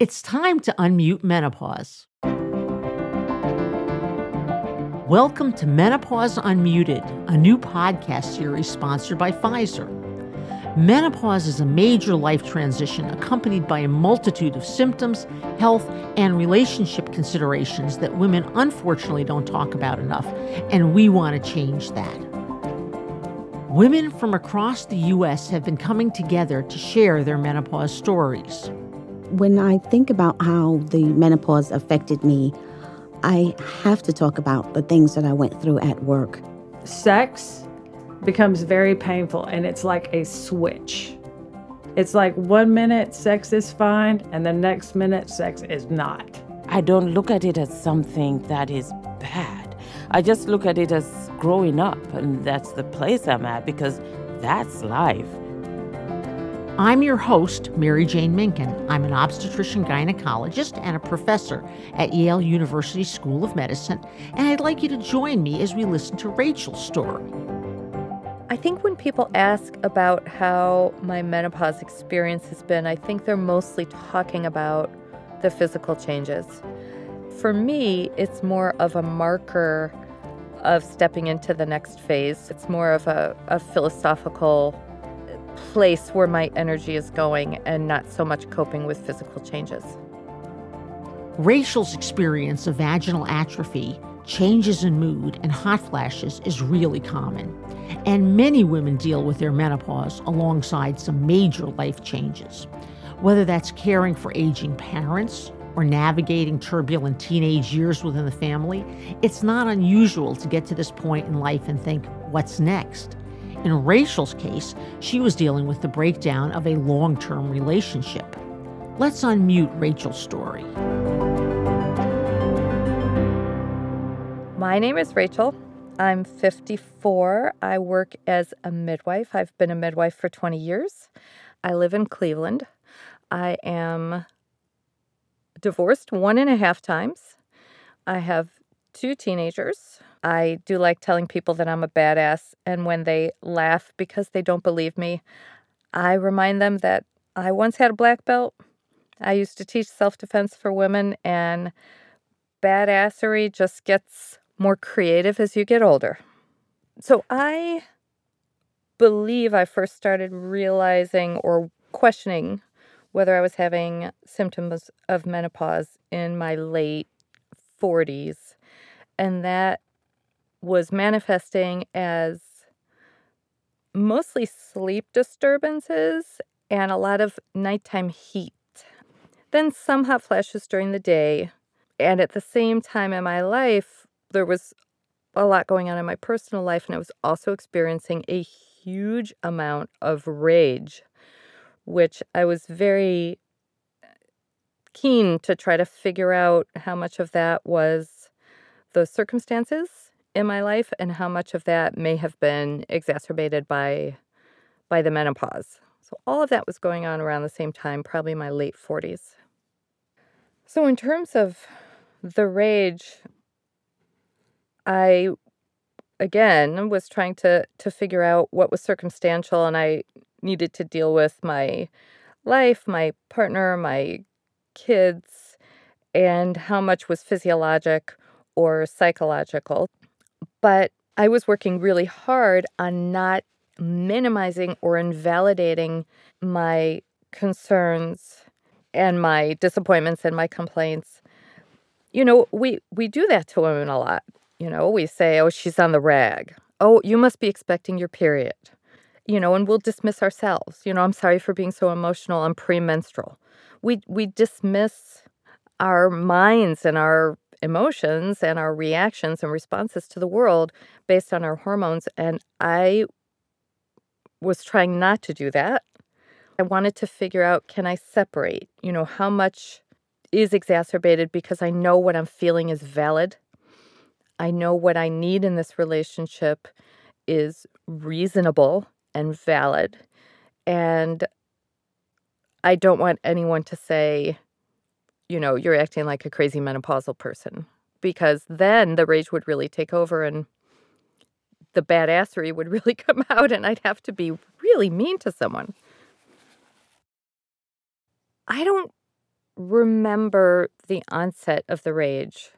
It's time to unmute menopause. Welcome to Menopause Unmuted, a new podcast series sponsored by Pfizer. Menopause is a major life transition accompanied by a multitude of symptoms, health, and relationship considerations that women unfortunately don't talk about enough, and we want to change that. Women from across the U.S. have been coming together to share their menopause stories. When I think about how the menopause affected me, I have to talk about the things that I went through at work. Sex becomes very painful and it's like a switch. It's like one minute sex is fine and the next minute sex is not. I don't look at it as something that is bad. I just look at it as growing up, and that's the place I'm at because that's life. I'm your host, Mary Jane Minkin. I'm an obstetrician gynecologist and a professor at Yale University School of Medicine, and I'd like you to join me as we listen to Rachel's story. I think when people ask about how my menopause experience has been, I think they're mostly talking about the physical changes. For me, it's more of a marker of stepping into the next phase. It's more of a, a philosophical place where my energy is going and not so much coping with physical changes. Rachel's experience of vaginal atrophy, changes in mood, and hot flashes is really common. And many women deal with their menopause alongside some major life changes. Whether that's caring for aging parents or navigating turbulent teenage years within the family, it's not unusual to get to this point in life and think, what's next? In Rachel's case, she was dealing with the breakdown of a long term relationship. Let's unmute Rachel's story. My name is Rachel. I'm 54. I work as a midwife. I've been a midwife for 20 years. I live in Cleveland. I am divorced one and a half times. I have two teenagers. I do like telling people that I'm a badass, and when they laugh because they don't believe me, I remind them that I once had a black belt. I used to teach self defense for women, and badassery just gets more creative as you get older. So I believe I first started realizing or questioning whether I was having symptoms of menopause in my late 40s. And that was manifesting as mostly sleep disturbances and a lot of nighttime heat. Then some hot flashes during the day. And at the same time in my life, there was a lot going on in my personal life, and I was also experiencing a huge amount of rage, which I was very keen to try to figure out how much of that was the circumstances in my life and how much of that may have been exacerbated by by the menopause. So all of that was going on around the same time, probably my late 40s. So in terms of the rage, I again was trying to to figure out what was circumstantial and I needed to deal with my life, my partner, my kids, and how much was physiologic or psychological. But I was working really hard on not minimizing or invalidating my concerns and my disappointments and my complaints. You know, we we do that to women a lot. You know, we say, "Oh, she's on the rag." "Oh, you must be expecting your period." You know, and we'll dismiss ourselves. You know, "I'm sorry for being so emotional. I'm premenstrual." We we dismiss our minds and our emotions and our reactions and responses to the world based on our hormones. And I was trying not to do that. I wanted to figure out can I separate, you know, how much is exacerbated because I know what I'm feeling is valid. I know what I need in this relationship is reasonable and valid. And I don't want anyone to say, you know, you're acting like a crazy menopausal person because then the rage would really take over and the badassery would really come out and I'd have to be really mean to someone. I don't remember the onset of the rage.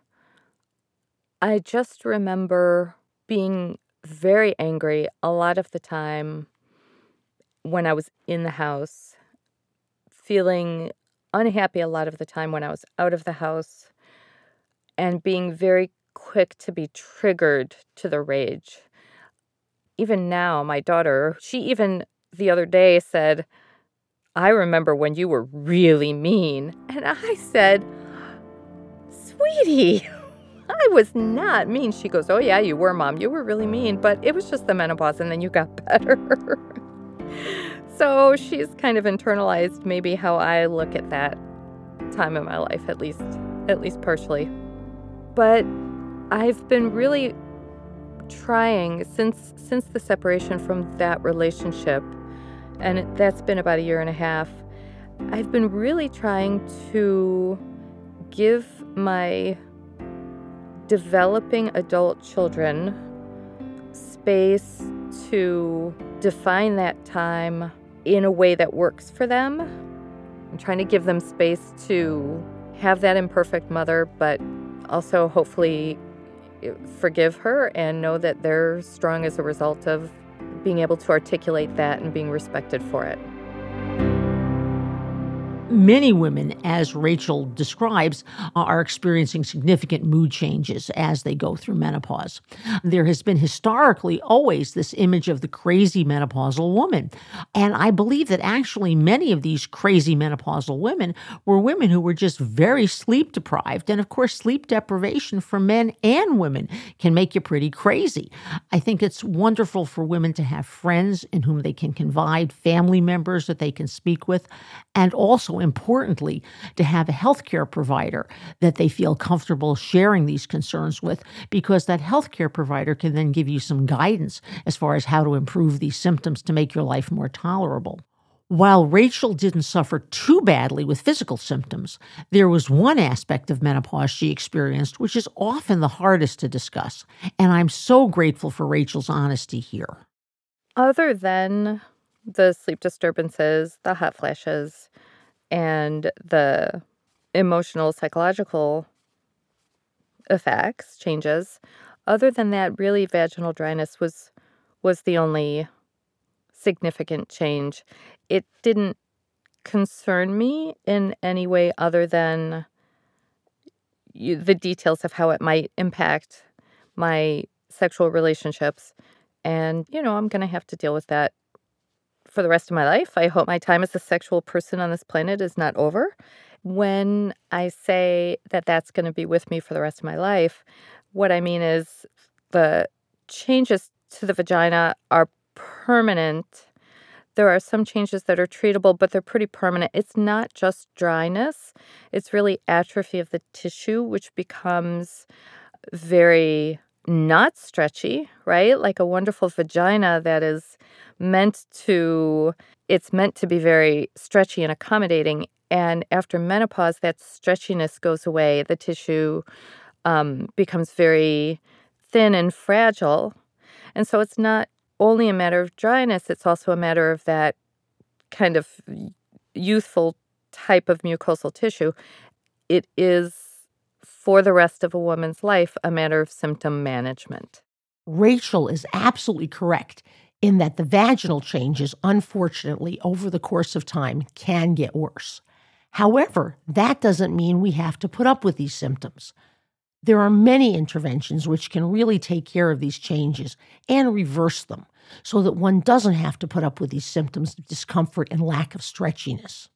I just remember being very angry a lot of the time when I was in the house, feeling unhappy a lot of the time when I was out of the house, and being very quick to be triggered to the rage. Even now, my daughter, she even the other day said, I remember when you were really mean. And I said, Sweetie, I was not mean. She goes, Oh, yeah, you were, Mom. You were really mean, but it was just the menopause and then you got better. So she's kind of internalized maybe how I look at that time in my life, at least, at least partially. But I've been really trying since since the separation from that relationship and that's been about a year and a half i've been really trying to give my developing adult children space to define that time in a way that works for them i'm trying to give them space to have that imperfect mother but also hopefully eh, forgive her and know that they're strong as a result of being able to articulate that and being respected for it. Many women, as Rachel describes, are experiencing significant mood changes as they go through menopause. There has been historically always this image of the crazy menopausal woman. And I believe that actually many of these crazy menopausal women were women who were just very sleep deprived. And of course, sleep deprivation for men and women can make you pretty crazy. I think it's wonderful for women to have friends in whom they can confide, family members that they can speak with, and also importantly, to have a healthcare provider that they feel comfortable sharing these concerns with, because that healthcare provider can then give you some guidance as far as how to improve these symptoms to make your life more tolerable. While Rachel didn't suffer too badly with physical symptoms, there was one aspect of menopause she experienced which is often the hardest to discuss, and I'm so grateful for Rachel's honesty here. Other than the sleep disturbances, the hot flashes, and the emotional, psychological effects, changes. Other than that, really vaginal dryness was was the only significant change. It didn't concern me in any way other than you, the details of how it might impact my sexual relationships. And, you know, I'm going to have to deal with that for the rest of my life. I hope my time as a sexual person on this planet is not over. When I say that that's going to be with me for the rest of my life, what I mean is the changes to the vagina are permanent. There are some changes that are treatable, but they're pretty permanent. It's not just dryness, it's really atrophy of the tissue, which becomes very not stretchy, right? Like a wonderful vagina that is meant to it's meant to be very stretchy and accommodating. And after menopause that stretchiness goes away. The tissue um, becomes very thin and fragile. And so it's not only a matter of dryness it's also a matter of that kind of youthful type of mucosal tissue. It is for the rest of a woman's life a matter of symptom management Rachel is absolutely correct in that the vaginal changes, unfortunately, over the course of time can get worse. However, that doesn't mean we have to put up with these symptoms. There are many interventions which can really take care of these changes and reverse them so that one doesn't have to put up with these symptoms of discomfort and lack of stretchiness.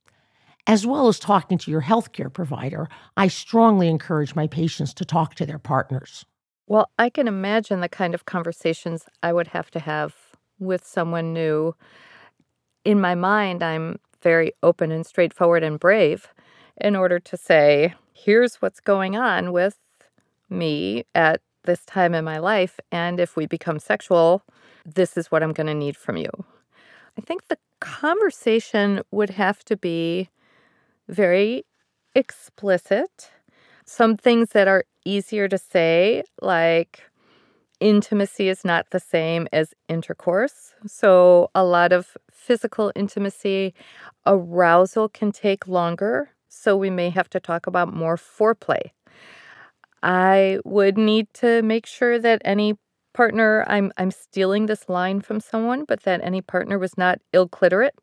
As well as talking to your healthcare provider, I strongly encourage my patients to talk to their partners. Well, I can imagine the kind of conversations I would have to have with someone new, in my mind, I'm very open and straightforward and brave in order to say, here's what's going on with me at this time in my life. And if we become sexual, this is what I'm going to need from you. I think the conversation would have to be very explicit. Some things that are easier to say, like, intimacy is not the same as intercourse. So, a lot of physical intimacy, arousal can take longer. so we may have to talk about more foreplay. I would need to make sure that any partner I'm I'm stealing this line from someone, but that any partner was not ill-cliterate,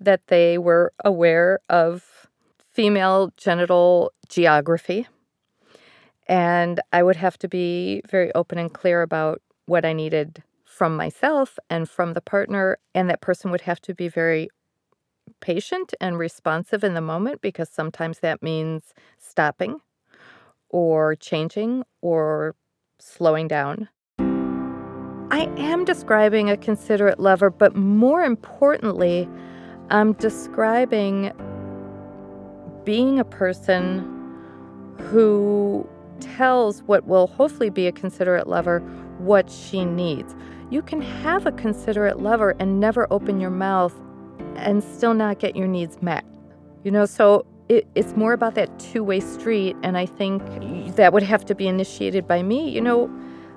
that they were aware of female genital geography. And I would have to be very open and clear about what I needed from myself and from the partner. And that person would have to be very patient and responsive in the moment because sometimes that means stopping or changing or slowing down. I am describing a considerate lover, but more importantly, I'm describing being a person who tells what will hopefully be a considerate lover what she needs. You can have a considerate lover and never open your mouth and still not get your needs met. You know, so it, it's more about that two way street. And I think that would have to be initiated by me. You know,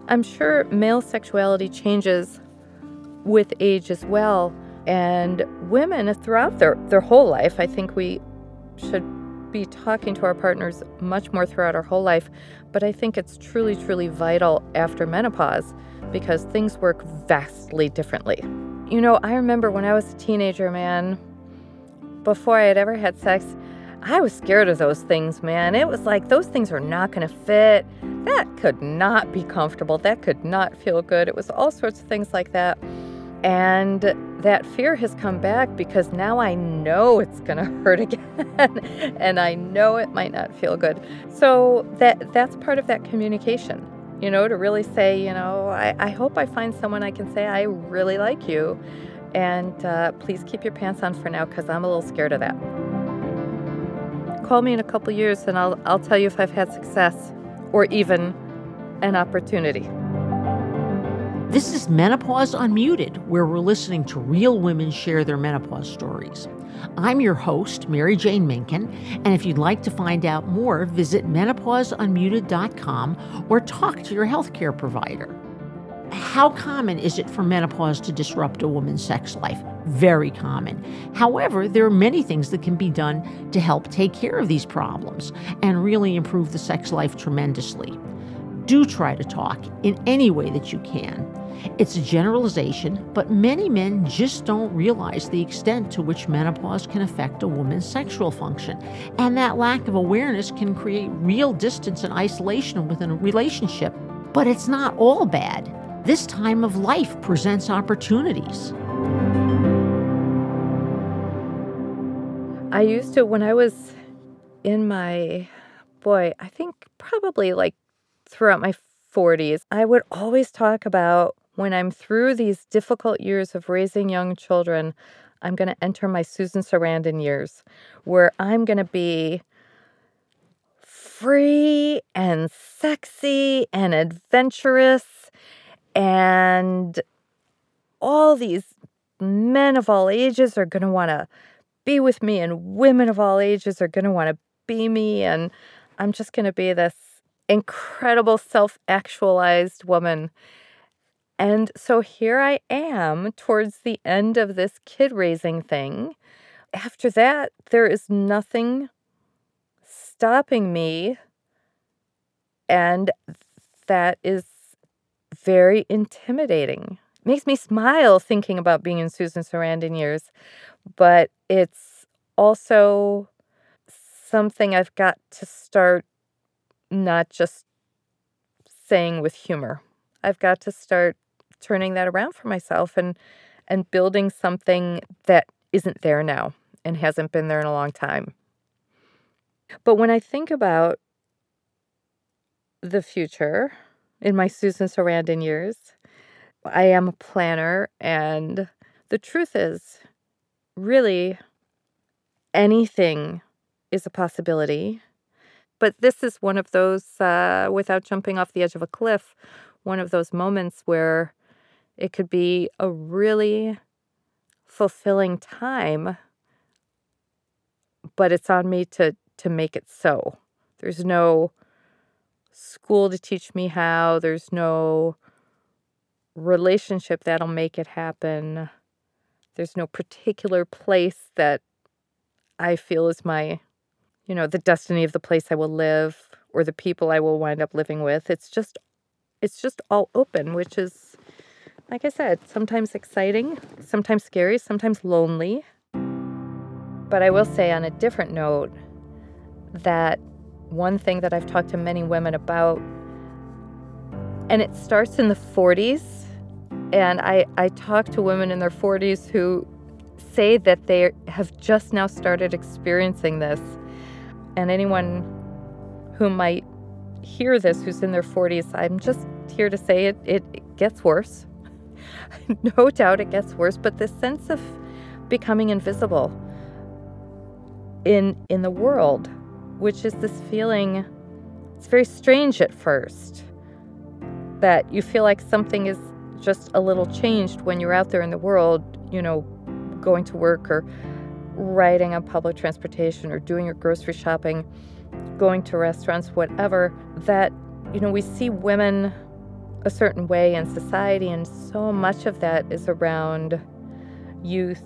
I'm sure male sexuality changes with age as well. And women throughout their, their whole life, I think we should be talking to our partners much more throughout our whole life. But I think it's truly, truly vital after menopause because things work vastly differently. You know, I remember when I was a teenager, man, before I had ever had sex, I was scared of those things, man. It was like those things are not going to fit. That could not be comfortable. That could not feel good. It was all sorts of things like that. And that fear has come back because now I know it's going to hurt again and I know it might not feel good. So that that's part of that communication. You know, to really say, you know, I, I hope I find someone I can say I really like you. And uh, please keep your pants on for now because I'm a little scared of that. Call me in a couple years and I'll, I'll tell you if I've had success or even an opportunity. This is Menopause Unmuted, where we're listening to real women share their menopause stories. I'm your host, Mary Jane Minkin, and if you'd like to find out more, visit menopauseunmuted.com or talk to your healthcare provider. How common is it for menopause to disrupt a woman's sex life? Very common. However, there are many things that can be done to help take care of these problems and really improve the sex life tremendously. Do try to talk in any way that you can. It's a generalization, but many men just don't realize the extent to which menopause can affect a woman's sexual function. And that lack of awareness can create real distance and isolation within a relationship. But it's not all bad. This time of life presents opportunities. I used to, when I was in my, boy, I think probably like throughout my 40s, I would always talk about when I'm through these difficult years of raising young children, I'm going to enter my Susan Sarandon years where I'm going to be free and sexy and adventurous and all these men of all ages are going to want to be with me and women of all ages are going to want to be me. And I'm just going to be this incredible self-actualized woman and so here I am towards the end of this kid raising thing. After that, there is nothing stopping me. And that is very intimidating. It Makes me smile thinking about being in Susan Sarandon years, but it's also something I've got to start not just saying with humor. I've got to start turning that around for myself and and building something that isn't there now and hasn't been there in a long time. But when I think about the future in my Susan Sarandon years, I am a planner and the truth is really anything is a possibility. But this is one of those, uh, without jumping off the edge of a cliff, one of those moments where it could be a really fulfilling time, but it's on me to to make it so. There's no school to teach me how. There's no relationship that'll make it happen. There's no particular place that I feel is my you know, the destiny of the place I will live or the people I will wind up living with. It's just it's just all open, which is like I said, sometimes exciting, sometimes scary, sometimes lonely. But I will say on a different note that one thing that I've talked to many women about and it starts in the 40s and I I talk to women in their 40s who say that they have just now started experiencing this. And anyone who might hear this who's in their 40s, I'm just here to say it, it gets worse. no doubt it gets worse, but this sense of becoming invisible in in the world, which is this feeling it's very strange at first that you feel like something is just a little changed when you're out there in the world, you know, going to work or riding on public transportation or doing your grocery shopping, going to restaurants, whatever, that, you know, we see women a certain way in society, and so much of that is around youth,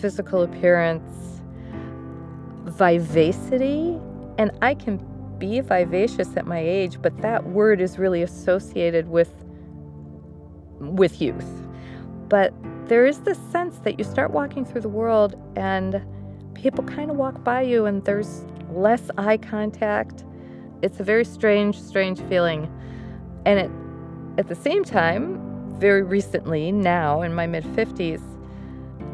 physical appearance, vivacity. And I can be vivacious at my age, but that word is really associated with with youth. But there is this sense that you start walking through the world and people kind of walk by you and there's less eye contact. It's a very strange, strange feeling. And it, at the same time, very recently, now in my mid 50s,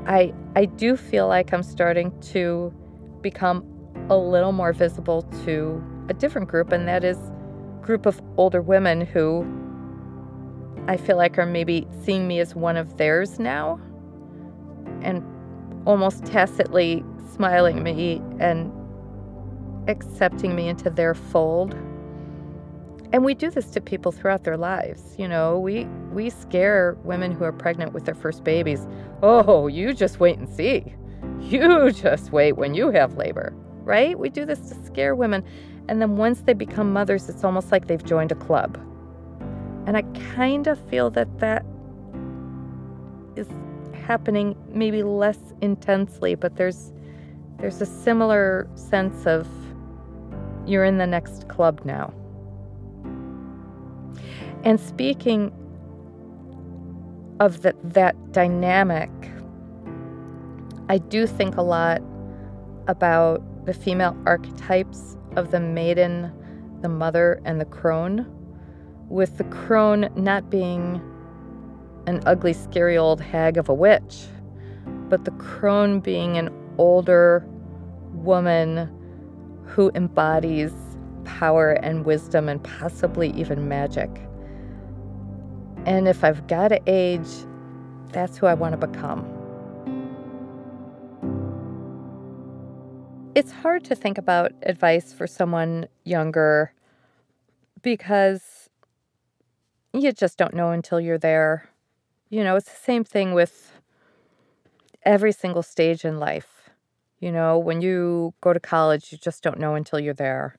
I, I do feel like I'm starting to become a little more visible to a different group, and that is group of older women who I feel like are maybe seeing me as one of theirs now and almost tacitly smiling at me and accepting me into their fold. And we do this to people throughout their lives. You know, we we scare women who are pregnant with their first babies. Oh, you just wait and see. You just wait when you have labor, right? We do this to scare women. And then once they become mothers, it's almost like they've joined a club. And I kind of feel that that is happening maybe less intensely, but there's there's a similar sense of you're in the next club now. And speaking of the, that dynamic, I do think a lot about the female archetypes of the maiden, the mother, and the crone with the crone not being an ugly, scary old hag of a witch, but the crone being an older woman who embodies power and wisdom and possibly even magic. And if I've got to age, that's who I want to become. It's hard to think about advice for someone younger because you just don't know until you're there. You know, it's the same thing with every single stage in life. You know, when you go to college, you just don't know until you're there.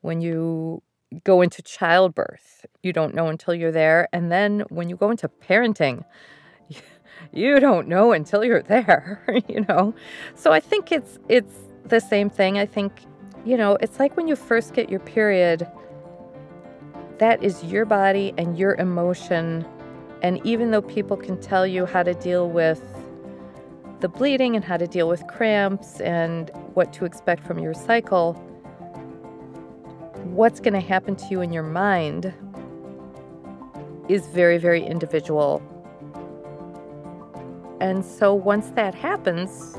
When you go into childbirth, you don't know until you're there. And then when you go into parenting, you don't know until you're there, you know. So I think it's it's the same thing. I think, you know, it's like when you first get your period, that is your body and your emotion. And even though people can tell you how to deal with the bleeding and how to deal with cramps and what to expect from your cycle, what's going to happen to you in your mind is very, very individual. And so once that happens,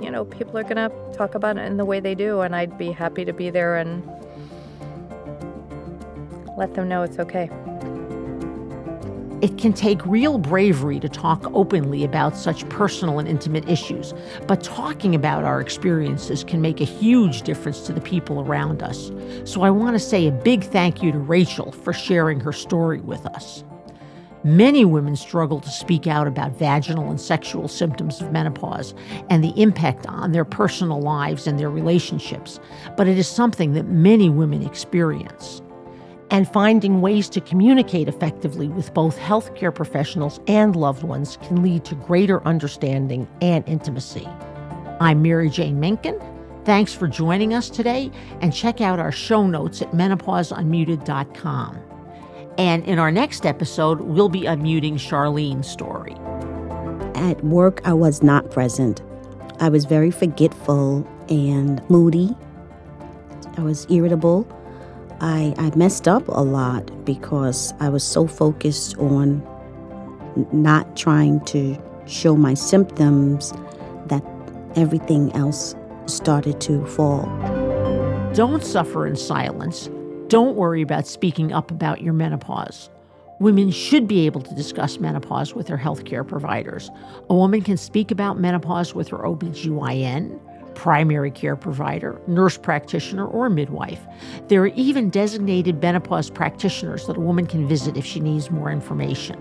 you know, people are going to talk about it in the way they do, and I'd be happy to be there and let them know it's okay. It can take real bravery to talk openly about such personal and intimate issues, but talking about our experiences can make a huge difference to the people around us. So I want to say a big thank you to Rachel for sharing her story with us. Many women struggle to speak out about vaginal and sexual symptoms of menopause and the impact on their personal lives and their relationships, but it is something that many women experience and finding ways to communicate effectively with both healthcare professionals and loved ones can lead to greater understanding and intimacy. I'm Mary Jane Minkin. Thanks for joining us today, and check out our show notes at menopauseunmuted.com. And in our next episode, we'll be unmuting Charlene's story. At work, I was not present. I was very forgetful and moody. I was irritable. I, I messed up a lot because I was so focused on not trying to show my symptoms that everything else started to fall. Don't suffer in silence. Don't worry about speaking up about your menopause. Women should be able to discuss menopause with their healthcare providers. A woman can speak about menopause with her OBGYN, primary care provider, nurse practitioner, or midwife. There are even designated menopause practitioners that a woman can visit if she needs more information.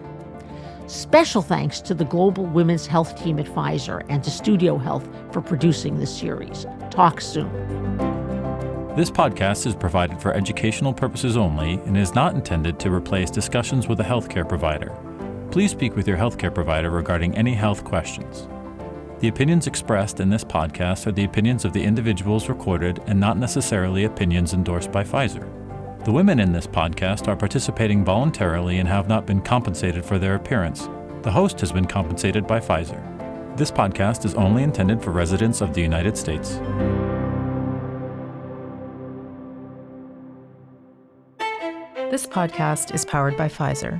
Special thanks to the Global Women's Health Team Pfizer and to Studio Health for producing this series. Talk soon. This podcast is provided for educational purposes only and is not intended to replace discussions with a healthcare provider. Please speak with your healthcare provider regarding any health questions. The opinions expressed in this podcast are the opinions of the individuals recorded and not necessarily opinions endorsed by Pfizer. The women in this podcast are participating voluntarily and have not been compensated for their appearance. The host has been compensated by Pfizer. This podcast is only intended for residents of the United States. This podcast is powered by Pfizer.